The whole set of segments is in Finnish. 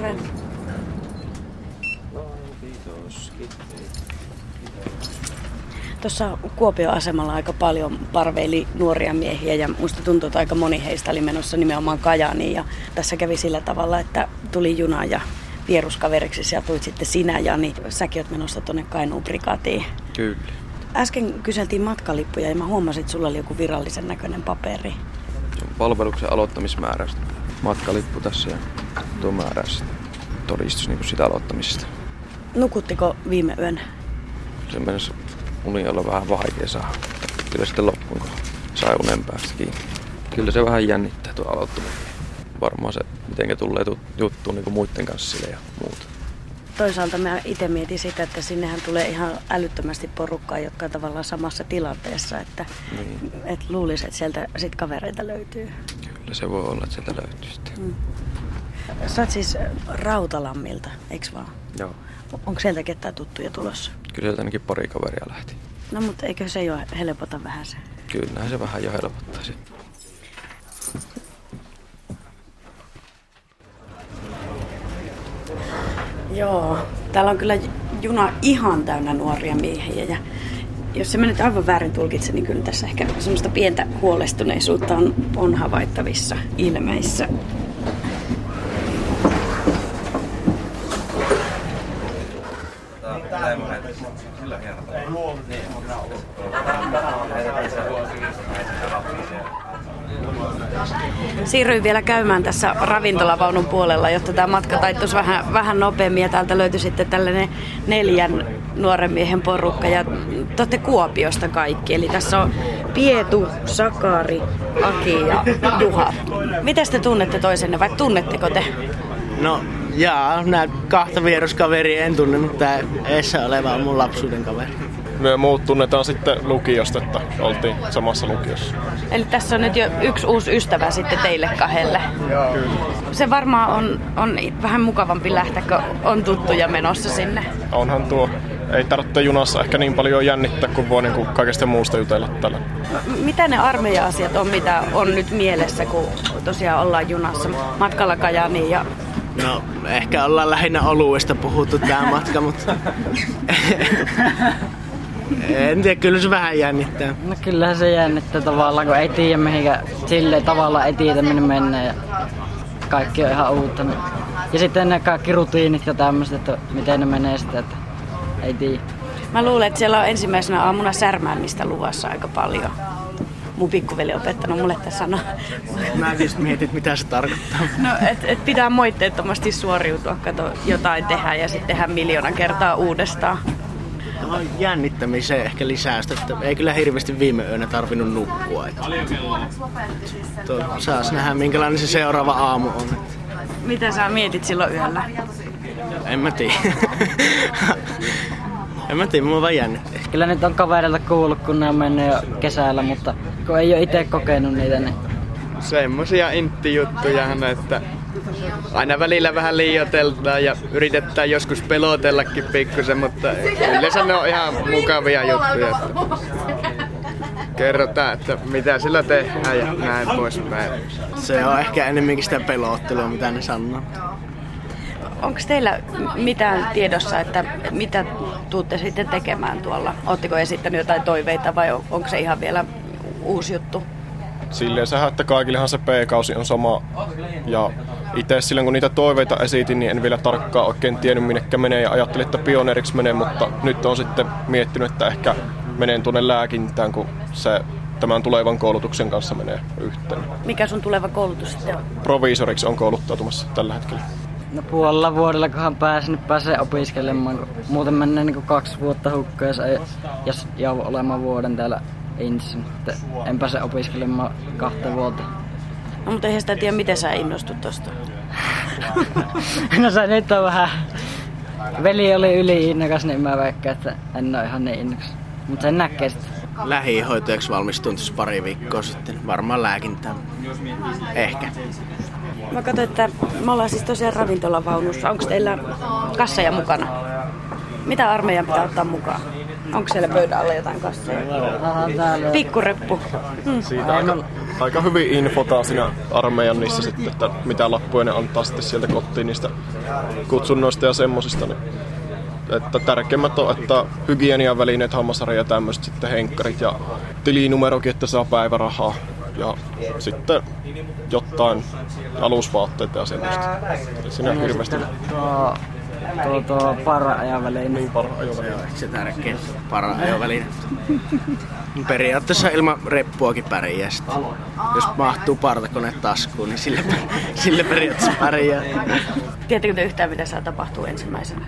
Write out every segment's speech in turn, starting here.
Herran. Tuossa Kuopion asemalla aika paljon parveili nuoria miehiä ja musta tuntuu, että aika moni heistä oli menossa nimenomaan Kajaaniin. Ja tässä kävi sillä tavalla, että tuli juna ja vieruskaveriksi ja tulit sitten sinä Jani. Säkin oot menossa tuonne Kainuun prikaatiin. Kyllä. Äsken kyseltiin matkalippuja ja mä huomasin, että sulla oli joku virallisen näköinen paperi. Palveluksen aloittamismäärästä. Matkalippu tässä ja tuo määräys. Todistus niin sitä aloittamisesta. Nukuttiko viime yön? Se mennessä uni olla vähän vaikea saada. Kyllä sitten loppuun, kun sai unen päästä kiinni. Kyllä se vähän jännittää tuo aloittaminen. Varmaan se, miten tulee juttuun niin muiden kanssa sille ja muuta. Toisaalta mä itse mietin sitä, että sinnehän tulee ihan älyttömästi porukkaa, jotka on tavallaan samassa tilanteessa, että niin. et luulisi, että sieltä sit kavereita löytyy. Kyllä se voi olla, että sieltä löytyy sitten. Mm. Sä oot siis Rautalammilta, eiks vaan? Joo. Onko sieltä ketään tuttuja tulossa? Kyllä sieltä ainakin pari kaveria lähti. No mutta eikö se jo helpota vähän se? Kyllä se vähän jo helpottaa sitten. Joo, täällä on kyllä juna ihan täynnä nuoria miehiä ja jos se menet aivan väärin tulkitse, niin kyllä tässä ehkä semmoista pientä huolestuneisuutta on, on havaittavissa ilmeissä. Siirryin vielä käymään tässä ravintolavaunun puolella, jotta tämä matka taittuisi vähän, vähän nopeammin ja täältä löytyi sitten tällainen neljän nuoren miehen porukka ja te Kuopiosta kaikki. Eli tässä on Pietu, Sakari, Aki ja Juha. Miten te tunnette toisenne vai tunnetteko te? No jaa, nämä kahta vieruskaveria en tunne, mutta Essa oleva on mun lapsuuden kaveri. Me muut tunnetaan sitten lukiosta, että oltiin samassa lukiossa. Eli tässä on nyt jo yksi uusi ystävä sitten teille kahdelle. Joo. Se varmaan on, on vähän mukavampi lähteä, kun on tuttuja menossa sinne. Onhan tuo. Ei tarvitse junassa ehkä niin paljon jännittää, kun voi niin kuin kaikesta muusta jutella tällä. Mitä ne armeija-asiat on, mitä on nyt mielessä, kun tosiaan ollaan junassa matkalla Kajaniin ja No, ehkä ollaan lähinnä oluesta puhuttu tämä matka, mutta en tiedä, kyllä se vähän jännittää. No kyllähän se jännittää tavallaan, kun ei tiedä mihinkä sille tavalla ei tiedä minne mennä ja kaikki on ihan uutta. Ja sitten ne kaikki rutiinit ja tämmöiset, että miten ne menee sitten, että ei tiedä. Mä luulen, että siellä on ensimmäisenä aamuna särmäämistä luvassa aika paljon mun pikkuveli opettanut mulle tässä sana. Mä just mietin, mitä se tarkoittaa. No, et, et pitää moitteettomasti suoriutua, kato jotain tehdä ja sitten tehdä miljoona kertaa uudestaan. No, jännittämiseen ehkä lisäystä, että ei kyllä hirveästi viime yönä tarvinnut nukkua. Että... saas nähdä, minkälainen se seuraava aamu on. Mitä sä mietit silloin yöllä? En mä tiedä. en mä tiedä, mua vaan jännittää. Kyllä nyt on kaverilta kuullut, kun ne on mennyt jo kesällä, mutta kun ei ole itse kokenut niitä, niin... Semmosia intti-juttuja, että aina välillä vähän liioiteltaan ja yritetään joskus pelotellakin pikkusen, mutta yleensä ne on ihan mukavia juttuja. Että kerrotaan, että mitä sillä tehdään ja näin poispäin. Se on ehkä enemmänkin sitä pelottelua, mitä ne sanoo. Onko teillä mitään tiedossa, että mitä tuutte sitten tekemään tuolla? Oletteko esittänyt jotain toiveita vai onko se ihan vielä uusi juttu? Silleen sehän, että kaikillehan se P-kausi on sama. Ja itse silloin kun niitä toiveita esitin, niin en vielä tarkkaan oikein tiennyt minnekä menee ja ajattelin, että pioneeriksi menee, mutta nyt on sitten miettinyt, että ehkä menen tuonne lääkintään, kun se tämän tulevan koulutuksen kanssa menee yhteen. Mikä sun tuleva koulutus sitten on? Proviisoriksi on kouluttautumassa tällä hetkellä. No puolella vuodella, kunhan pääsen, niin pääsee opiskelemaan. Kun muuten menee niin kaksi vuotta hukkaan, jos ei jos joudu olemaan vuoden täällä ensin. En pääse opiskelemaan kahta vuotta. No mutta eihän sitä tiedä, miten sä innostut tosta. no se nyt on vähän... Veli oli yli innokas, niin mä vaikka, että en ole ihan niin innokas. Mutta sen näkee sitten. Lähihoitajaksi valmistuin tuossa pari viikkoa sitten. Varmaan lääkintää. Ehkä. Mä katsoin, että me ollaan siis tosiaan ravintolavaunussa. Onko teillä kassaja mukana? Mitä armeijan pitää ottaa mukaan? Onko siellä pöydän alla jotain kasseja? Pikkureppu. Siitä aika, aika hyvin infotaan siinä armeijan niissä sitten, että mitä lappuja ne antaa sitten sieltä kotiin niistä kutsunnoista ja semmosista. Niin että tärkeimmät on, että hygieniavälineet, hammasharja ja tämmöiset sitten henkkarit ja tilinumerokin, että saa päivärahaa. Ja sitten jotain alusvaatteita ja semmoista. Siinä hirveästi Tuo, tuo, tuo para-ajaväline. niin parhaa ajovälineitä. Joo, eikö se tärkein para-ajoväline? Periaatteessa ilman reppuakin pärjää sitten. Jos mahtuu partakone taskuun, niin sille, sille periaatteessa pärjää. Tiedättekö te yhtään, mitä saa tapahtuu ensimmäisenä?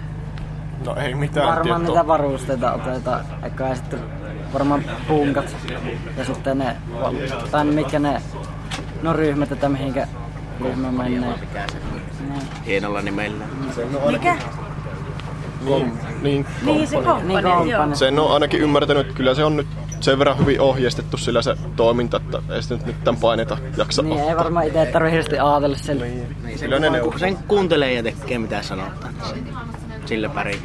No ei mitään Varmaan tietoa. niitä varusteita otetaan, eikä ja sitten varmaan punkat ja sitten ne, tai mitkä ne, no ryhmät, että mihinkä ryhmä menee. Hienolla nimellä. Mikä? Niin, niin, Niin se komppani, Niin. Sen on ainakin ymmärtänyt, että kyllä se on nyt sen verran hyvin ohjeistettu sillä se toiminta, että ei sitä nyt mitään paineita jaksa Niin ei ottaa. varmaan itse tarvitse hirveästi ajatella sille. Niin, ne kun neuvoo. sen kuuntelee ja tekee mitä sanotaan, niin sillä pärjää.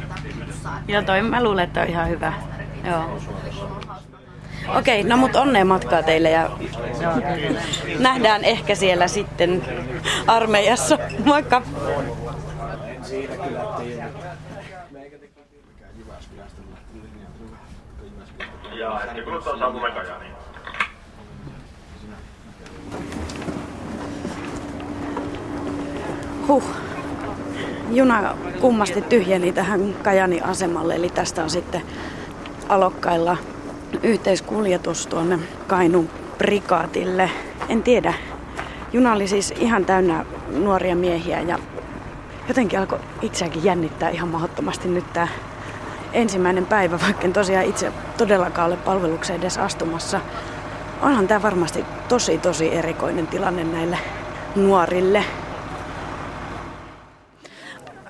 Joo, toi mä luulen, että on ihan hyvä. Joo. Okei, no mut onnea matkaa teille ja nähdään ehkä siellä sitten armeijassa. Moikka! Huh. Juna kummasti tyhjeni tähän Kajani asemalle, eli tästä on sitten alokkailla yhteiskuljetus tuonne Kainun prikaatille. En tiedä. Juna oli siis ihan täynnä nuoria miehiä ja jotenkin alkoi itseäkin jännittää ihan mahdottomasti nyt tämä ensimmäinen päivä, vaikka en tosiaan itse todellakaan ole palvelukseen edes astumassa. Onhan tämä varmasti tosi tosi erikoinen tilanne näille nuorille.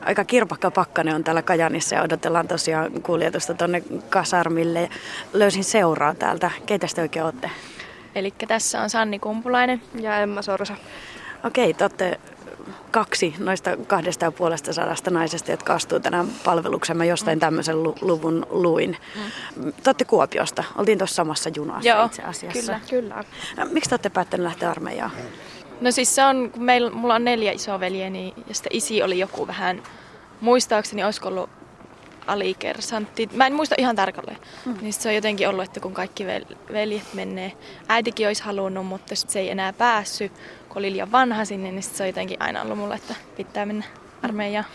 Aika kirpakka pakkanen on täällä Kajanissa ja odotellaan tosiaan kuljetusta tonne kasarmille. Löysin seuraa täältä. Keitä te oikein olette? Eli tässä on Sanni Kumpulainen. Ja Emma Sorsa. Okei, te olette kaksi noista kahdesta ja puolesta sadasta naisesta, jotka astuu tänään palvelukseen. Mä jostain tämmöisen lu- luvun luin. Te olette Kuopiosta. Oltiin tuossa samassa junassa Joo, itse asiassa. kyllä. kyllä. Miksi te olette päättäneet lähteä armeijaan? No siis se on, kun meillä, mulla on neljä isoveljeni ja sitten isi oli joku vähän, muistaakseni olisiko ollut alikersantti. Mä en muista ihan tarkalleen. Mm. Niin sit se on jotenkin ollut, että kun kaikki vel- veljet menee. Äitikin olisi halunnut, mutta sit se ei enää päässyt. Kun oli liian vanha sinne, niin sit se on jotenkin aina ollut mulle, että pitää mennä armeijaan.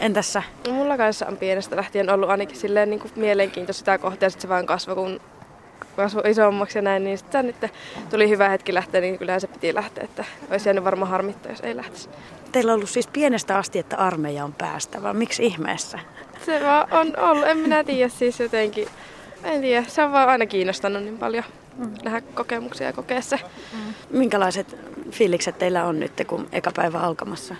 Entäs sä? No, mulla kanssa on pienestä lähtien ollut ainakin silleen niin kuin mielenkiinto sitä kohtaa sitten se vaan kasvoi, kun kasvoi isommaksi ja näin, niin sitten nyt tuli hyvä hetki lähteä, niin kyllähän se piti lähteä, että olisi jäänyt varmaan harmittaa, jos ei lähtisi. Teillä on ollut siis pienestä asti, että armeija on päästävä. Miksi ihmeessä? Se vaan on ollut, en minä tiedä siis jotenkin, en tiedä, se on vaan aina kiinnostanut niin paljon nähdä kokemuksia ja kokea se. Minkälaiset fiilikset teillä on nyt, kun eka päivä alkamassa?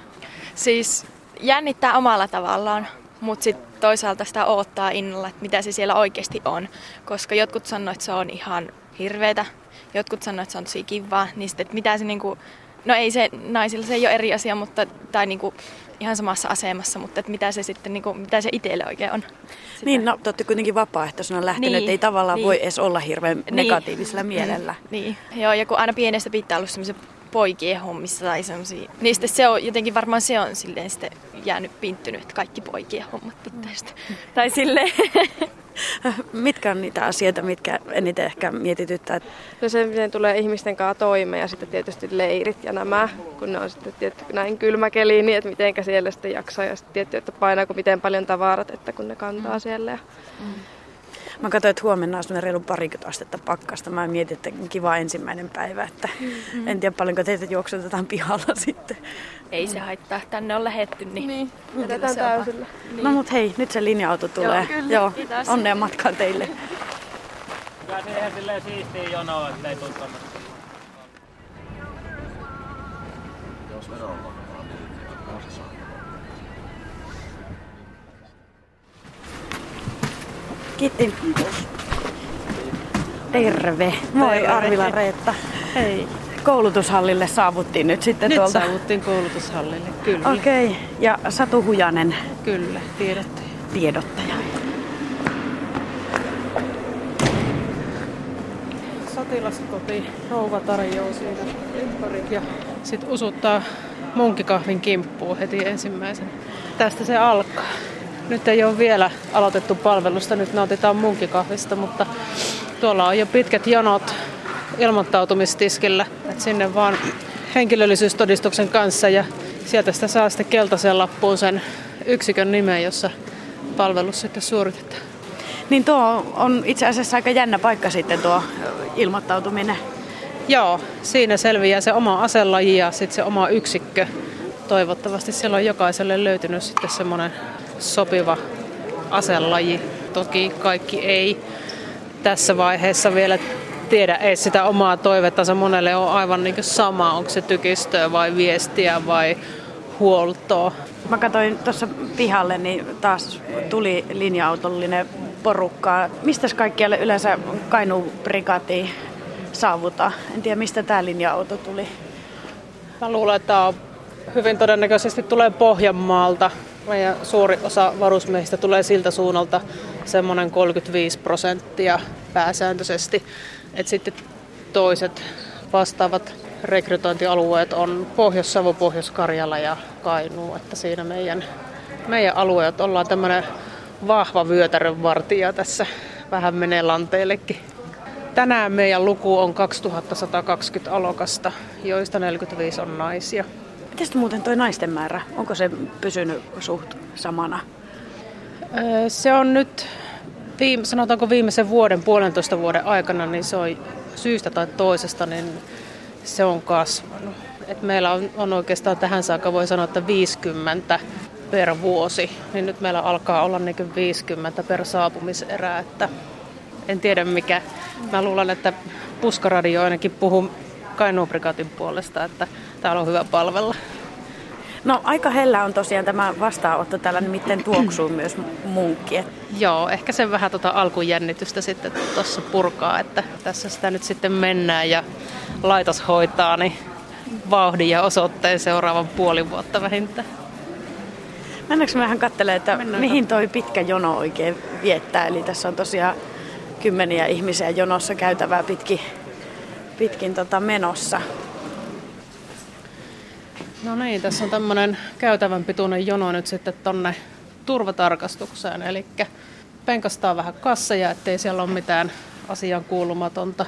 Siis jännittää omalla tavallaan, mutta sitten toisaalta sitä odottaa innolla, että mitä se siellä oikeasti on. Koska jotkut sanoo, että se on ihan hirveetä, jotkut sanoo, että se on tosi kivaa, niin sitten, että mitä se niinku, no ei se naisilla se ei ole eri asia, mutta, tai niinku ihan samassa asemassa, mutta että mitä se sitten, niinku, mitä se itselle oikein on. Sitä. Niin, no te olette kuitenkin vapaaehtoisena lähtenyt, Niin, niin, ei tavallaan niin. niin. voi edes olla hirveän Niin. negatiivisella mielellä. Niin, joo, ja kun aina pienestä pitää olla poikien hommissa tai semmoisia, niin sitten se on jotenkin varmaan se on silleen sitten jäänyt pinttynyt, että kaikki poikien hommat pitää sitten. Tai silleen. Mitkä on niitä asioita, mitkä eniten ehkä mietityttää? No se, miten tulee ihmisten kanssa toimeen ja sitten tietysti leirit ja nämä, kun ne on sitten tietty näin kylmäkeliin, niin että mitenkä siellä sitten jaksaa ja sitten tietty, että painaako miten paljon tavarat, että kun ne kantaa siellä. Ja Mä katsoin, että huomenna on semmoinen reilu parikymmentä astetta pakkasta. Mä mietin, että kiva ensimmäinen päivä. Että Mm-hmm. En tiedä paljonko teitä juoksutetaan pihalla sitten. Ei se haittaa, tänne on lähetty, niin, niin. jätetään täysillä. No mut hei, nyt se linja-auto tulee. Joo, kyllä. Joo, Kiitos. onnea matkaan teille. Kyllä siihen silleen siistiä jonoa, ettei tuu tämmöstä. Kiitti. Terve. Moi Arvila Reetta. Hei. Koulutushallille saavuttiin nyt sitten Nyt tuolta. saavuttiin koulutushallille, kyllä. Okei, okay. ja Satu Hujanen, Kyllä, tiedottaja. tiedottaja. sotilaskoti, rouva tarjoaa siinä ympärit ja sitten usuttaa munkikahvin kimppuun heti ensimmäisen. Tästä se alkaa. Nyt ei ole vielä aloitettu palvelusta, nyt nautitaan munkikahvista, mutta tuolla on jo pitkät jonot ilmoittautumistiskillä. Et sinne vaan henkilöllisyystodistuksen kanssa ja sieltä sitä saa sitten keltaisen lappuun sen yksikön nimen, jossa palvelus sitten suoritetaan. Niin tuo on itse asiassa aika jännä paikka sitten tuo ilmoittautuminen. Joo, siinä selviää se oma aselaji ja sitten se oma yksikkö. Toivottavasti siellä on jokaiselle löytynyt sitten semmoinen sopiva aselaji. Toki kaikki ei tässä vaiheessa vielä tiedä ei sitä omaa toivettansa. Monelle on aivan niin sama, onko se tykistöä vai viestiä vai huoltoa. Mä katsoin tuossa pihalle, niin taas tuli linja-autollinen porukkaa. Mistä kaikkialle yleensä Kainuun brigaatiin saavutaan? En tiedä, mistä tämä linja-auto tuli. Mä luulen, että on hyvin todennäköisesti tulee Pohjanmaalta. Meidän suuri osa varusmiehistä tulee siltä suunnalta semmoinen 35 prosenttia pääsääntöisesti. Et sitten toiset vastaavat rekrytointialueet on Pohjois-Savo, Pohjois-Karjala ja Kainuu. Että siinä meidän, meidän alueet ollaan tämmöinen vahva vyötärön vartija tässä. Vähän menee lanteillekin. Tänään meidän luku on 2120 alokasta, joista 45 on naisia. Miten muuten tuo naisten määrä? Onko se pysynyt suht samana? Se on nyt, viime, sanotaanko viimeisen vuoden, puolentoista vuoden aikana, niin se on syystä tai toisesta, niin se on kasvanut. Et meillä on, on oikeastaan tähän saakka, voi sanoa, että 50 per vuosi, niin nyt meillä alkaa olla niin 50 per saapumiserää, että en tiedä mikä. Mä luulen, että Puskaradio ainakin puhuu Kainuun puolesta, että täällä on hyvä palvella. No aika hellä on tosiaan tämä vastaanotto täällä, nimittäin tuoksuu myös munkki. Joo, ehkä se vähän tuota alkujännitystä sitten tuossa purkaa, että tässä sitä nyt sitten mennään ja laitos hoitaa niin vauhdin ja osoitteen seuraavan puoli vuotta vähintään. Mennäänkö me vähän katselemaan, että Mennään mihin toi pitkä jono oikein viettää? Eli tässä on tosiaan kymmeniä ihmisiä jonossa käytävää pitkin, pitkin tota menossa. No niin, tässä on tämmöinen käytävän pituinen jono nyt sitten tonne turvatarkastukseen. Eli penkastaa vähän kasseja, ettei siellä ole mitään asian kuulumatonta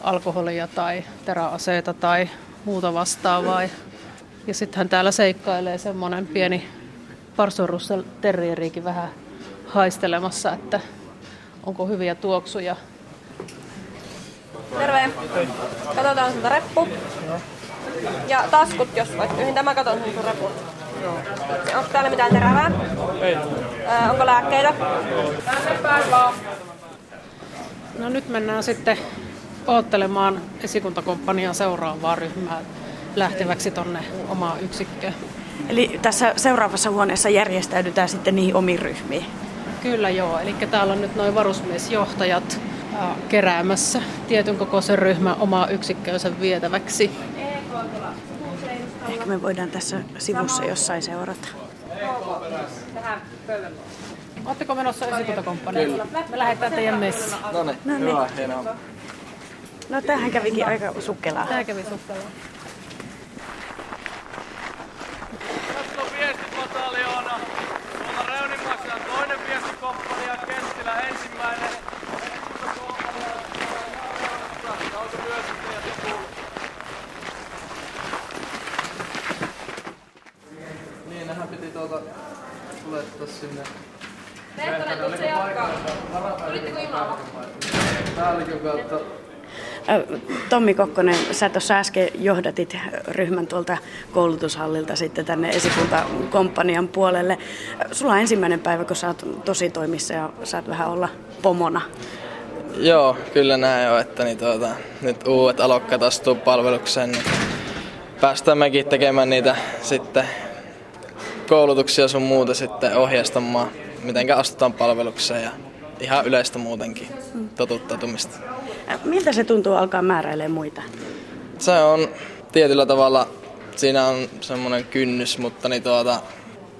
alkoholia tai teräaseita tai muuta vastaavaa. Ja sittenhän täällä seikkailee semmoinen pieni parsorussel terrieriikin vähän haistelemassa, että onko hyviä tuoksuja. Terve. Katsotaan sinulta reppu. Ja taskut, jos voit yhdentää. Mä katson sun repun. Onko täällä mitään terävää? Ei. Öö, onko lääkkeitä? No nyt mennään sitten oottelemaan esikuntakomppanian seuraavaa ryhmää lähteväksi tonne omaan yksikköön. Eli tässä seuraavassa huoneessa järjestäydytään sitten niihin omiin ryhmiin? Kyllä joo, eli täällä on nyt noin varusmiesjohtajat keräämässä tietyn kokoisen ryhmän omaa yksikköönsä vietäväksi. Ehkä me voidaan tässä sivussa jossain seurata. Oletteko menossa esikuntakomppaniin? Me lähdetään teidän messiin. No niin, no niin. hyvä, hienoa. No tämähän kävikin aika sukkelaa. Tämä kävi sukkelaa. viestipataljoona. Tuolla Reunimassa on toinen viestikomppania, Kestilä ensimmäinen. Niin, nehän piti tuolta tulettaa sinne. Lehtonen, tuut se jatkaa. Tulitteko junalla? Päällikön kautta Tommi Kokkonen, sä tuossa äsken johdatit ryhmän tuolta koulutushallilta sitten tänne esikuntakomppanian puolelle. Sulla on ensimmäinen päivä, kun sä oot tosi toimissa ja saat vähän olla pomona. Joo, kyllä näin on, että niin tuota, nyt uudet alokkaat astuu palvelukseen, niin päästään mekin tekemään niitä sitten koulutuksia sun muuta sitten ohjeistamaan, miten astutaan palvelukseen ja ihan yleistä muutenkin totuttautumista. Miltä se tuntuu alkaa määräilemään muita? Se on tietyllä tavalla, siinä on semmoinen kynnys, mutta niin tuota,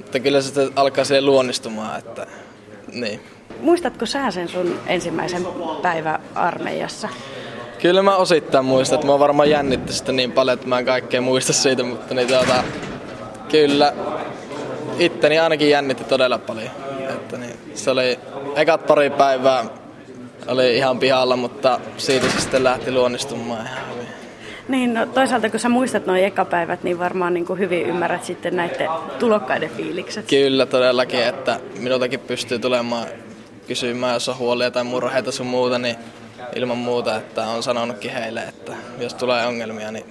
että kyllä se alkaa siihen luonnistumaan, että niin. Muistatko sä sen sun ensimmäisen päivän armeijassa? Kyllä mä osittain muistan, että mä varmaan jännitti sitä niin paljon, että mä en kaikkea muista siitä, mutta niin tuota, kyllä itteni ainakin jännitti todella paljon. Että niin, se oli ekat pari päivää oli ihan pihalla, mutta siitä se sitten lähti luonnistumaan ihan hyvin. Niin, no, toisaalta kun sä muistat noin ekapäivät, niin varmaan niin kuin hyvin ymmärrät sitten näiden tulokkaiden fiilikset. Kyllä todellakin, että minultakin pystyy tulemaan kysymään, jos on huolia tai murheita sun muuta, niin ilman muuta, että on sanonutkin heille, että jos tulee ongelmia, niin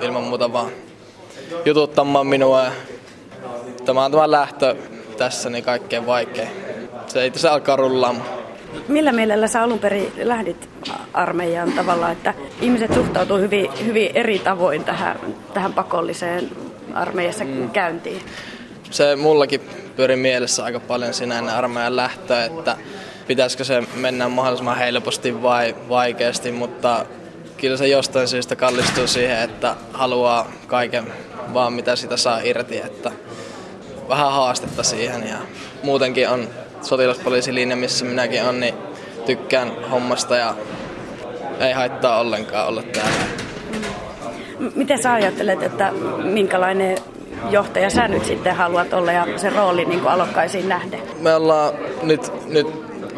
ilman muuta vaan jututtamaan minua. Ja tämä on tämä lähtö tässä niin kaikkein vaikein. Se ei se alkaa rullaamaan. Millä mielellä sä alun perin lähdit armeijaan tavallaan, että ihmiset suhtautuu hyvin, hyvin eri tavoin tähän, tähän pakolliseen armeijassa mm. käyntiin? Se mullakin pyöri mielessä aika paljon sinä ennen armeijan lähtöä, että pitäisikö se mennä mahdollisimman helposti vai vaikeasti, mutta kyllä se jostain syystä kallistuu siihen, että haluaa kaiken vaan mitä sitä saa irti, että vähän haastetta siihen ja muutenkin on sotilaspoliisilinja, missä minäkin on, niin tykkään hommasta ja ei haittaa ollenkaan olla täällä. Miten sä ajattelet, että minkälainen johtaja sä nyt sitten haluat olla ja se rooli niin kuin alokkaisiin nähden? Me ollaan nyt, nyt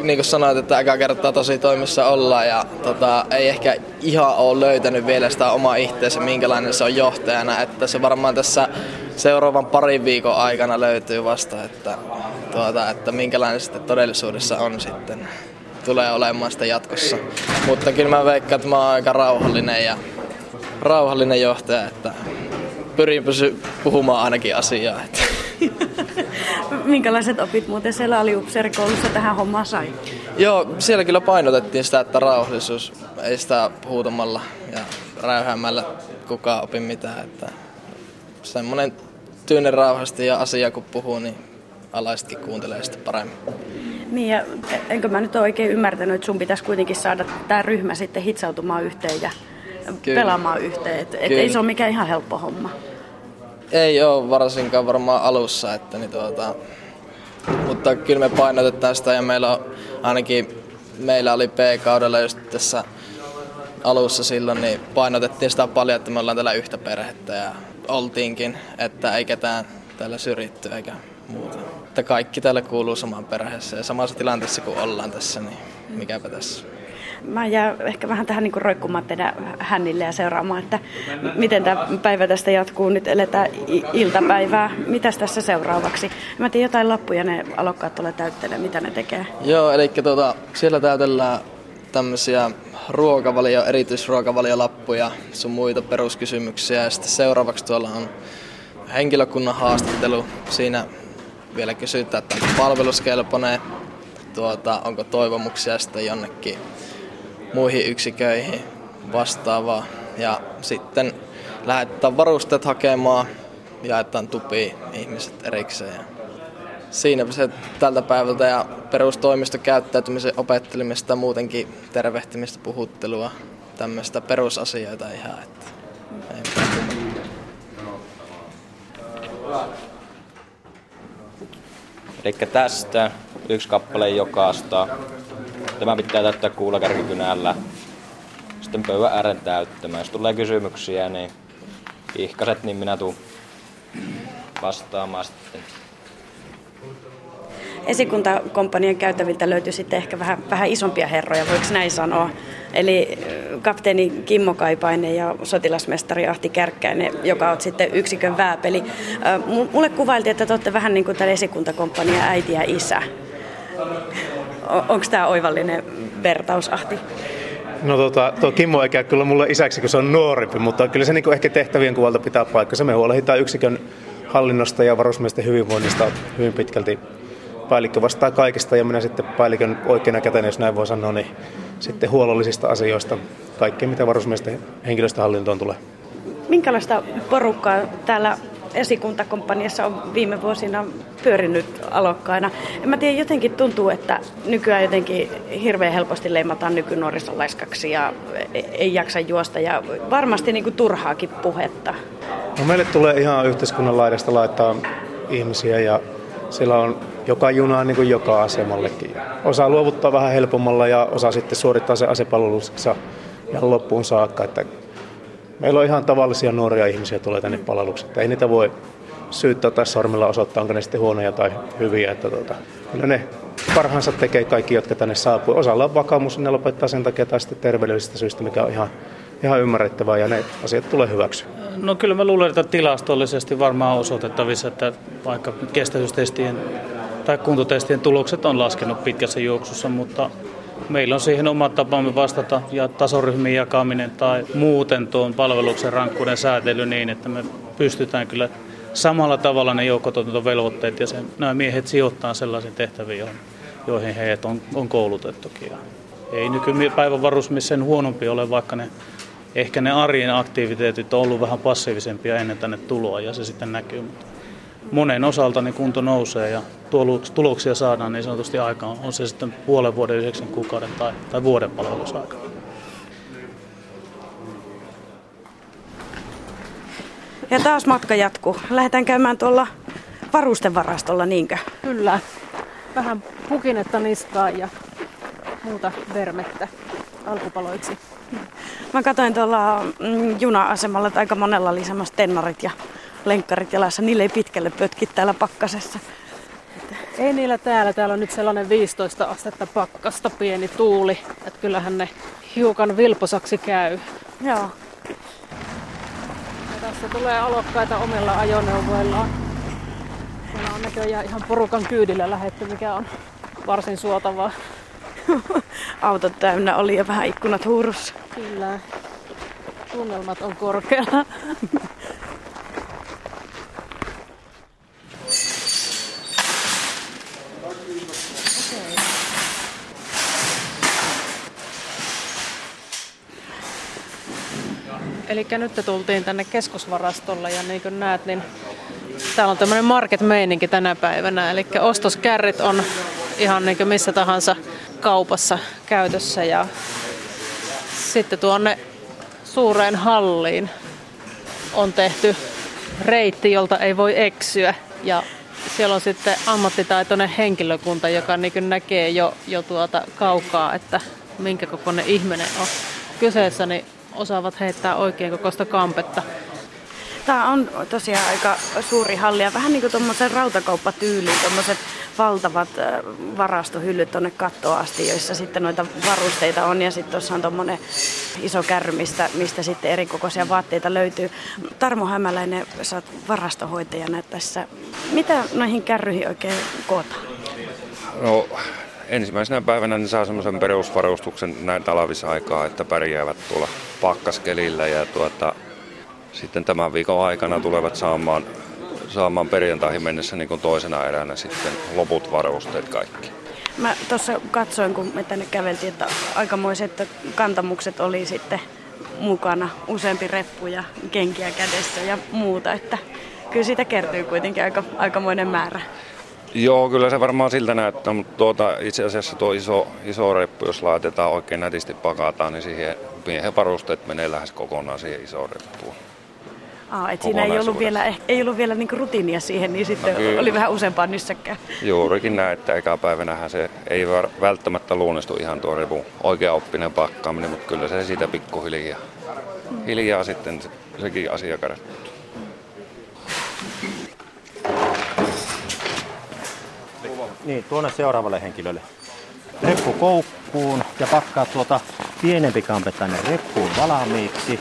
niin kuin sanoit, että aika kertaa tosi toimissa ollaan ja tota, ei ehkä ihan ole löytänyt vielä sitä omaa itseensä, minkälainen se on johtajana, että se varmaan tässä seuraavan parin viikon aikana löytyy vasta, että, tuota, että minkälainen sitten todellisuudessa on sitten tulee olemaan sitä jatkossa. Mutta kyllä mä veikkaan, että mä oon aika rauhallinen ja rauhallinen johtaja, että pyrin pysy puhumaan ainakin asiaa. Että. Minkälaiset opit muuten siellä aliupseerikoulussa tähän hommaan sai? Joo, siellä kyllä painotettiin sitä, että rauhallisuus ei sitä huutamalla ja räyhäämällä kukaan opi mitään. Että semmoinen tyynen rauhasti ja asia kun puhuu, niin alaisetkin kuuntelee sitä paremmin. Niin ja enkö mä nyt ole oikein ymmärtänyt, että sun pitäisi kuitenkin saada tämä ryhmä sitten hitsautumaan yhteen ja Kyllä. pelaamaan yhteen. Että et ei se ole mikään ihan helppo homma. Ei ole varsinkaan varmaan alussa, että niin tuota, mutta kyllä me painotetaan sitä ja meillä on ainakin meillä oli P-kaudella just tässä alussa silloin, niin painotettiin sitä paljon, että me ollaan tällä yhtä perhettä ja oltiinkin, että ei ketään täällä syrjitty eikä muuta. Että kaikki täällä kuuluu samaan perheeseen ja samassa tilanteessa kuin ollaan tässä, niin mikäpä tässä. Mä jään ehkä vähän tähän niin roikkumaan teidän hännille ja seuraamaan, että miten tämä päivä tästä jatkuu. Nyt eletään iltapäivää. Mitäs tässä seuraavaksi? Mä tiedän jotain lappuja ne alokkaat tulee täyttelemään. Mitä ne tekee? Joo, eli tuota, siellä täytellään tämmöisiä ruokavalio, erityisruokavaliolappuja, sun muita peruskysymyksiä. Ja sitten seuraavaksi tuolla on henkilökunnan haastattelu. Siinä vielä kysytään, että onko palveluskelpoinen, tuota, onko toivomuksia sitten jonnekin muihin yksiköihin vastaavaa. Ja sitten lähetetään varusteet hakemaan, jaetaan tupi ihmiset erikseen. Ja siinä se tältä päivältä ja perustoimistokäyttäytymisen opettelemista, muutenkin tervehtimistä, puhuttelua, tämmöistä perusasioita ihan. Että ei Eli tästä yksi kappale jokaista. Tämä pitää täyttää kuulakärkikynällä. Sitten pöydän ääreen täyttämään. Jos tulee kysymyksiä, niin ihkaset, niin minä tuun vastaamaan sitten. Esikuntakomppanian käytäviltä löytyy sitten ehkä vähän, vähän isompia herroja, voiko näin sanoa. Eli kapteeni Kimmo Kaipainen ja sotilasmestari Ahti Kärkkäinen, joka on sitten yksikön vääpeli. Mulle kuvailtiin, että te olette vähän niin kuin tämän esikuntakomppanian äiti ja isä. Onko tämä oivallinen vertaus, Ahti? No tota, tuo Kimmo ei käy kyllä mulle isäksi, kun se on nuorempi, mutta kyllä se niin ehkä tehtävien kuvalta pitää paikkansa. Me huolehditaan yksikön hallinnosta ja varusmiesten hyvinvoinnista hyvin pitkälti. Päällikkö vastaa kaikesta ja minä sitten päällikön oikeana kätenä, jos näin voi sanoa, niin sitten huolellisista asioista, kaikkea mitä varusmiesten henkilöstöhallintoon tulee. Minkälaista porukkaa täällä esikuntakomppaniassa on viime vuosina pyörinyt alokkaina. En mä tiedä, jotenkin tuntuu, että nykyään jotenkin hirveän helposti leimataan nykynuorison laiskaksi ja ei jaksa juosta ja varmasti niin kuin turhaakin puhetta. No meille tulee ihan yhteiskunnan laidasta laittaa ihmisiä ja siellä on joka juna niin kuin joka asemallekin. Osa luovuttaa vähän helpommalla ja osa sitten suorittaa se asepalveluksessa ihan loppuun saakka. Että meillä on ihan tavallisia nuoria ihmisiä tulee tänne palvelukseen. Ei niitä voi syyttää tai sormilla osoittaa, onko ne sitten huonoja tai hyviä. Että tuota, kyllä ne parhaansa tekee kaikki, jotka tänne saapuu. Osalla on vakaumus, ne lopettaa sen takia tai sitten terveydellisistä syistä, mikä on ihan, ihan ymmärrettävää ja ne asiat tulee hyväksyä. No kyllä mä luulen, että tilastollisesti varmaan osoitettavissa, että vaikka kestävyystestien tai kuntotestien tulokset on laskenut pitkässä juoksussa, mutta meillä on siihen oma tapamme vastata ja tasoryhmien jakaminen tai muuten tuon palveluksen rankkuuden säätely niin, että me pystytään kyllä samalla tavalla ne joukkotuotantovelvoitteet ja sen, nämä miehet sijoittaa sellaisiin tehtäviin, joihin heidät on, on koulutettukin. Ja ei nykypäivän varusmies sen huonompi ole, vaikka ne, ehkä ne arjen aktiviteetit on ollut vähän passiivisempia ennen tänne tuloa ja se sitten näkyy. Mutta monen osalta niin kunto nousee ja tuloksia saadaan niin sanotusti aikaan, on se sitten puolen vuoden, yhdeksän kuukauden tai, tai vuoden palvelusaika. Ja taas matka jatkuu. Lähdetään käymään tuolla varustevarastolla, niinkö? Kyllä. Vähän pukinetta niskaan ja muuta vermettä alkupaloiksi. Mä katsoin tuolla mm, juna-asemalla, että aika monella oli semmoista tennarit ja lenkkarit jalassa. Niille ei pitkälle pötki täällä pakkasessa. Ei niillä täällä. Täällä on nyt sellainen 15 astetta pakkasta, pieni tuuli. Että kyllähän ne hiukan vilposaksi käy. Joo. Ja tässä tulee alokkaita omilla ajoneuvoillaan. Siellä on näköjään ihan porukan kyydillä lähetty, mikä on varsin suotavaa. Autot täynnä oli ja vähän ikkunat huurussa. Kyllä. Tunnelmat on korkealla. Eli nyt tultiin tänne keskusvarastolla ja niin kuin näet, niin täällä on tämmöinen market-meininki tänä päivänä. Eli ostoskärrit on ihan niin kuin missä tahansa kaupassa käytössä ja sitten tuonne suureen halliin on tehty reitti, jolta ei voi eksyä ja siellä on sitten ammattitaitoinen henkilökunta, joka niin näkee jo, jo tuota kaukaa, että minkä kokoinen ihminen on kyseessä, niin osaavat heittää oikein kokoista kampetta. Tämä on tosiaan aika suuri halli ja vähän niin kuin tuommoisen rautakauppatyyliin, tuommoiset valtavat varastohyllyt tuonne kattoon asti, joissa sitten noita varusteita on ja sitten tuossa on tuommoinen iso kärry, mistä, mistä sitten eri kokoisia vaatteita löytyy. Tarmo Hämäläinen, sä oot varastohoitajana tässä. Mitä noihin kärryihin oikein kootaan? No ensimmäisenä päivänä ne saa semmoisen perusvarustuksen näin talvisaikaa, että pärjäävät tuolla pakkaskelillä ja tuota, sitten tämän viikon aikana tulevat saamaan, saamaan perjantaihin mennessä niin toisena eränä sitten loput varusteet kaikki. Mä tuossa katsoin, kun me tänne käveltiin, että aikamoiset kantamukset oli sitten mukana, useampi reppu ja kenkiä kädessä ja muuta, että kyllä siitä kertyy kuitenkin aika, aikamoinen määrä. Joo, kyllä se varmaan siltä näyttää, mutta tuota, itse asiassa tuo iso, iso reppu, jos laitetaan oikein nätisti pakataan, niin siihen miehen varusteet menee lähes kokonaan siihen isoon reppuun. Aa, et siinä ei ollut vielä, ei ollut vielä niinku rutiinia siihen, niin sitten no oli vähän useampaa nyssäkkää. Juurikin näin, että eka päivänähän se ei välttämättä luonnistu ihan tuo oikea oppinen pakkaaminen, mutta kyllä se siitä pikkuhiljaa hiljaa sitten sekin asia kärsittyy. Niin, tuonne seuraavalle henkilölle. Reppu koukkuun ja pakkaa tuota pienempi kampe tänne reppuun valmiiksi.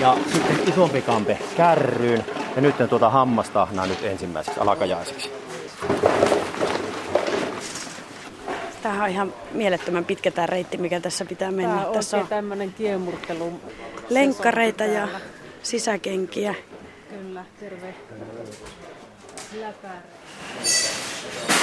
Ja sitten isompi kampe kärryyn. Ja nyt tuota hammastahnaa nyt ensimmäiseksi alakajaiseksi. Tämähän on ihan mielettömän pitkä tämä reitti, mikä tässä pitää mennä. Tämä on tässä on tämmöinen kiemurtelu. Lenkkareita ja sisäkenkiä. Kyllä, terve. Läpärä.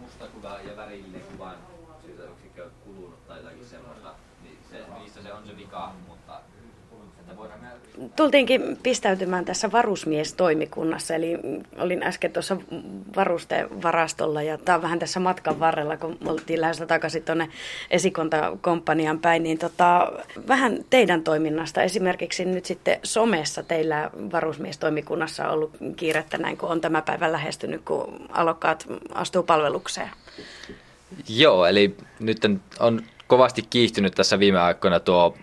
Mustakuva ja värillinen kuvan siitä yksikkö kulunut tai jotakin semmoista, niin se, niissä se on se vika, mutta tultiinkin pistäytymään tässä varusmiestoimikunnassa, eli olin äsken tuossa varustevarastolla ja tämä on vähän tässä matkan varrella, kun me oltiin lähdössä takaisin tuonne esikontakomppanian päin, niin tota, vähän teidän toiminnasta. Esimerkiksi nyt sitten somessa teillä varusmiestoimikunnassa on ollut kiirettä näin, kun on tämä päivä lähestynyt, kun alokkaat astuu palvelukseen. Joo, eli nyt on kovasti kiihtynyt tässä viime aikoina tuo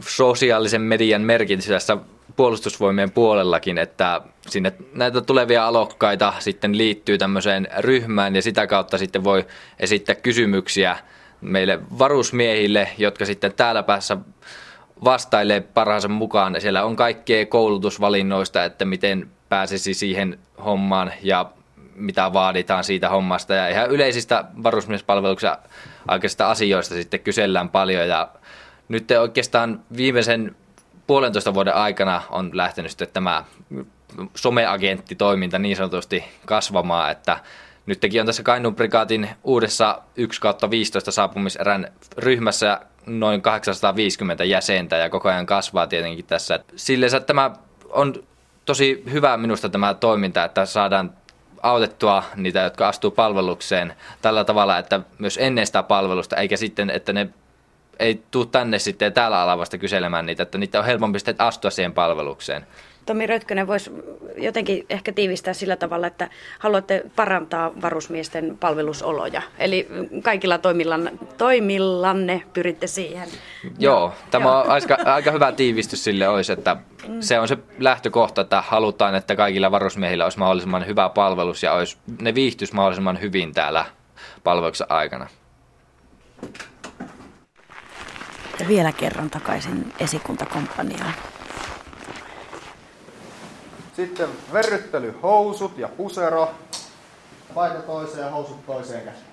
sosiaalisen median merkitys tässä puolustusvoimien puolellakin, että sinne näitä tulevia alokkaita sitten liittyy tämmöiseen ryhmään ja sitä kautta sitten voi esittää kysymyksiä meille varusmiehille, jotka sitten täällä päässä vastailee parhaansa mukaan. Siellä on kaikkea koulutusvalinnoista, että miten pääsisi siihen hommaan ja mitä vaaditaan siitä hommasta. Ja ihan yleisistä varusmiespalveluksen aikaisista asioista sitten kysellään paljon ja nyt oikeastaan viimeisen puolentoista vuoden aikana on lähtenyt sitten tämä someagenttitoiminta niin sanotusti kasvamaan, että nyt on tässä Kainuun prikaatin uudessa 1 kautta 15 saapumiserän ryhmässä noin 850 jäsentä ja koko ajan kasvaa tietenkin tässä. Sillä tämä on tosi hyvä minusta tämä toiminta, että saadaan autettua niitä, jotka astuu palvelukseen tällä tavalla, että myös ennen sitä palvelusta, eikä sitten, että ne ei tule tänne sitten täällä alavasta kyselemään niitä, että niitä on helpompi sitten astua siihen palvelukseen. Tomi Rötkönen voisi jotenkin ehkä tiivistää sillä tavalla, että haluatte parantaa varusmiesten palvelusoloja. Eli kaikilla toimillanne, toimillanne pyritte siihen. Joo, tämä Joo. on aika, aika hyvä tiivistys sille olisi, että mm. se on se lähtökohta, että halutaan, että kaikilla varusmiehillä olisi mahdollisimman hyvä palvelus ja olisi, ne viihtyisi mahdollisimman hyvin täällä palveluksen aikana. Ja vielä kerran takaisin esikuntakomppaniaan. Sitten verryttelyhousut ja pusero. Paita toiseen ja housut toiseen käteen.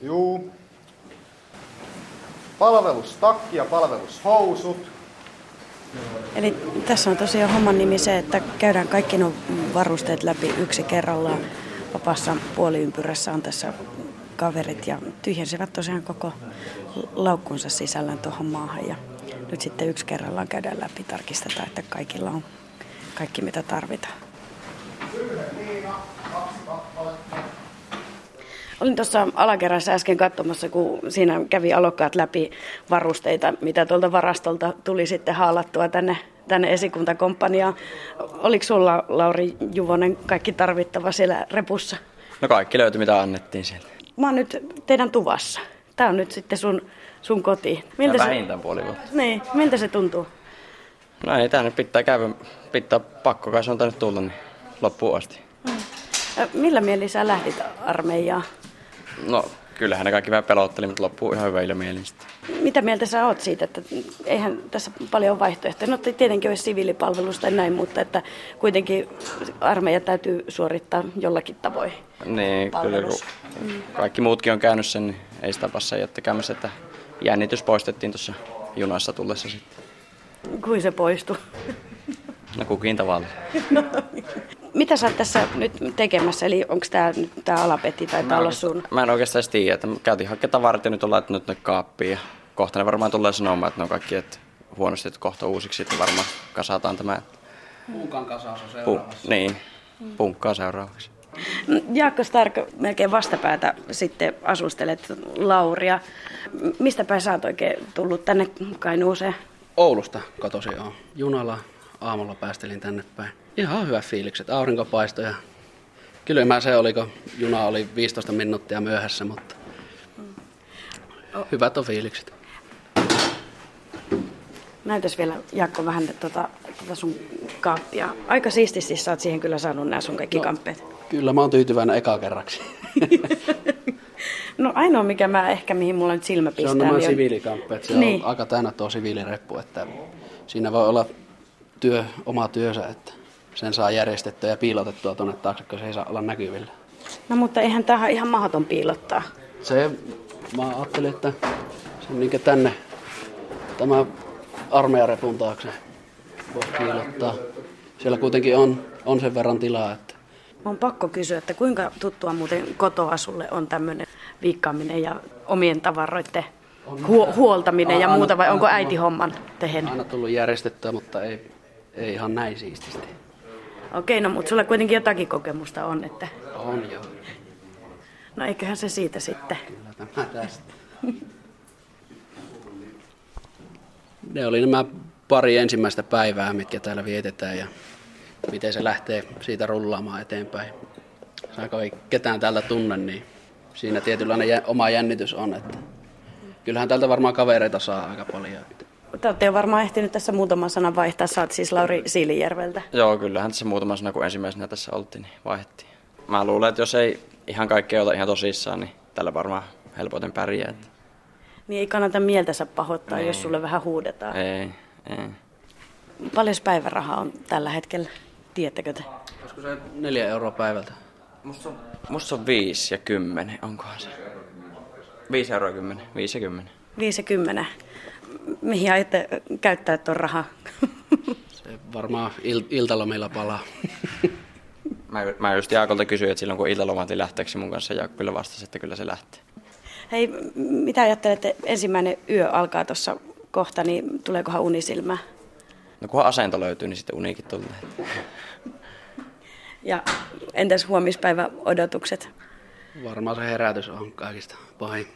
Juu. Palvelustakki ja palvelushousut. Eli tässä on tosiaan homman nimi se, että käydään kaikki nuo varusteet läpi yksi kerrallaan. Vapaassa puoliympyrässä on tässä kaverit ja tyhjensivät tosiaan koko laukkunsa sisällään tuohon maahan. Ja nyt sitten yksi kerrallaan käydään läpi, tarkistetaan, että kaikilla on kaikki mitä tarvitaan. Olin tuossa alakerrassa äsken katsomassa, kun siinä kävi alokkaat läpi varusteita, mitä tuolta varastolta tuli sitten haalattua tänne, tänne esikuntakomppaniaan. Oliko sulla, Lauri Juvonen, kaikki tarvittava siellä repussa? No kaikki löytyi, mitä annettiin sieltä. Mä oon nyt teidän tuvassa. Tää on nyt sitten sun, sun koti. Miltä vähintään se, puoli vuotta. Niin, miltä se tuntuu? No ei tänne pitää käydä, pitää pakko kai se on tänne tulla niin loppuun asti. Mm. Millä mieli sä lähdit armeijaan? No kyllähän ne kaikki vähän pelotteli, mutta loppuu ihan hyvä mielin Mitä mieltä sä oot siitä, että eihän tässä paljon vaihtoehtoja. No tietenkin olisi siviilipalvelusta ja näin, mutta että kuitenkin armeija täytyy suorittaa jollakin tavoin. Niin, kyllä kun mm. kaikki muutkin on käynyt sen, niin ei sitä passa jättäkämässä, että jännitys poistettiin tuossa junassa tullessa sitten. Kuin se poistui? No kukin tavalla. No, mitä sä oot tässä nyt tekemässä? Eli onko tämä nyt tää alapeti tai talo sun? Mä en oikeastaan tiedä, että käytiin hakemaan tavarat ja nyt on laittanut ne kaappiin. Ja kohta ne varmaan tulee sanomaan, että ne on kaikki että huonosti, että kohta uusiksi sitten varmaan kasataan tämä. Punkan kasaus on seuraavaksi. Pu- niin, punkkaa seuraavaksi. Jaakko Stark, melkein vastapäätä sitten asustelet Lauria. Mistä päin sä oot oikein tullut tänne Kainuuseen? Oulusta kotoisin on. Junalla aamulla päästelin tänne päin. Ihan hyvät fiilikset, aurinko paistoi ja kylmää se oli, kun juna oli 15 minuuttia myöhässä, mutta hyvät on fiilikset. Näytäs vielä Jaakko vähän tuota, tuota sun kaappia. Aika siististi sä oot siihen kyllä saanut nämä sun kaikki no, kamppeet. Kyllä mä oon tyytyväinen eka kerraksi. no ainoa mikä mä ehkä mihin mulla nyt silmä pistää. Se on nämä niin siviilikamppeet. Se niin. on aika täynnä tuo siviilireppu, että siinä voi olla työ, oma työnsä, että sen saa järjestettyä ja piilotettua tuonne taakse, kun se ei saa olla näkyvillä. No mutta eihän tähän ihan mahdoton piilottaa. Se, mä ajattelin, että se on niin tänne tämä armeijarepun taakse voi piilottaa. Siellä kuitenkin on, on sen verran tilaa, että on pakko kysyä, että kuinka tuttua muuten kotoa sulle on tämmöinen viikkaaminen ja omien tavaroiden huo- huoltaminen ja muuta vai onko äiti homman tehnyt? Aina tullut järjestettyä, mutta ei, ei ihan näin siististi. Okei, no mutta sulla kuitenkin jotakin kokemusta on, että On jo. no eiköhän se siitä sitten. Tämä tästä. Ne oli nämä pari ensimmäistä päivää, mitkä täällä vietetään ja miten se lähtee siitä rullaamaan eteenpäin. Saako ei ketään täältä tunne, niin siinä tietynlainen oma jännitys on. Että kyllähän täältä varmaan kavereita saa aika paljon. Te olette jo varmaan ehtinyt tässä muutaman sanan vaihtaa. Sä oot siis Lauri Siilijärveltä. Joo, kyllähän tässä muutama sana, kun ensimmäisenä tässä oltiin, niin vaihdettiin. Mä luulen, että jos ei ihan kaikkea ota ihan tosissaan, niin tällä varmaan helpoiten pärjää. että Niin ei kannata mieltänsä pahoittaa, Ei. jos sulle vähän huudetaan. Ei, ei. Paljon päiväraha on tällä hetkellä? Tiedättekö te? Olisiko se neljä euroa päivältä? Musta on, musta on viisi ja kymmenen, onkohan se? Viisi euroa kymmenen, viisi ja kymmenen. 50. Mihin aiotte käyttää tuon rahaa? Se varmaan il- iltalomilla palaa. Mä, mä just Jaakolta kysyin, että silloin kun iltalomat, niin lähteekö mun kanssa, ja kyllä vastasi, että kyllä se lähtee. Hei, mitä ajattelette? Ensimmäinen yö alkaa tuossa kohta, niin tuleekohan unisilmää? No kunhan asento löytyy, niin sitten uniikin tulee. Ja entäs huomispäivä odotukset? Varmaan se herätys on kaikista pahin.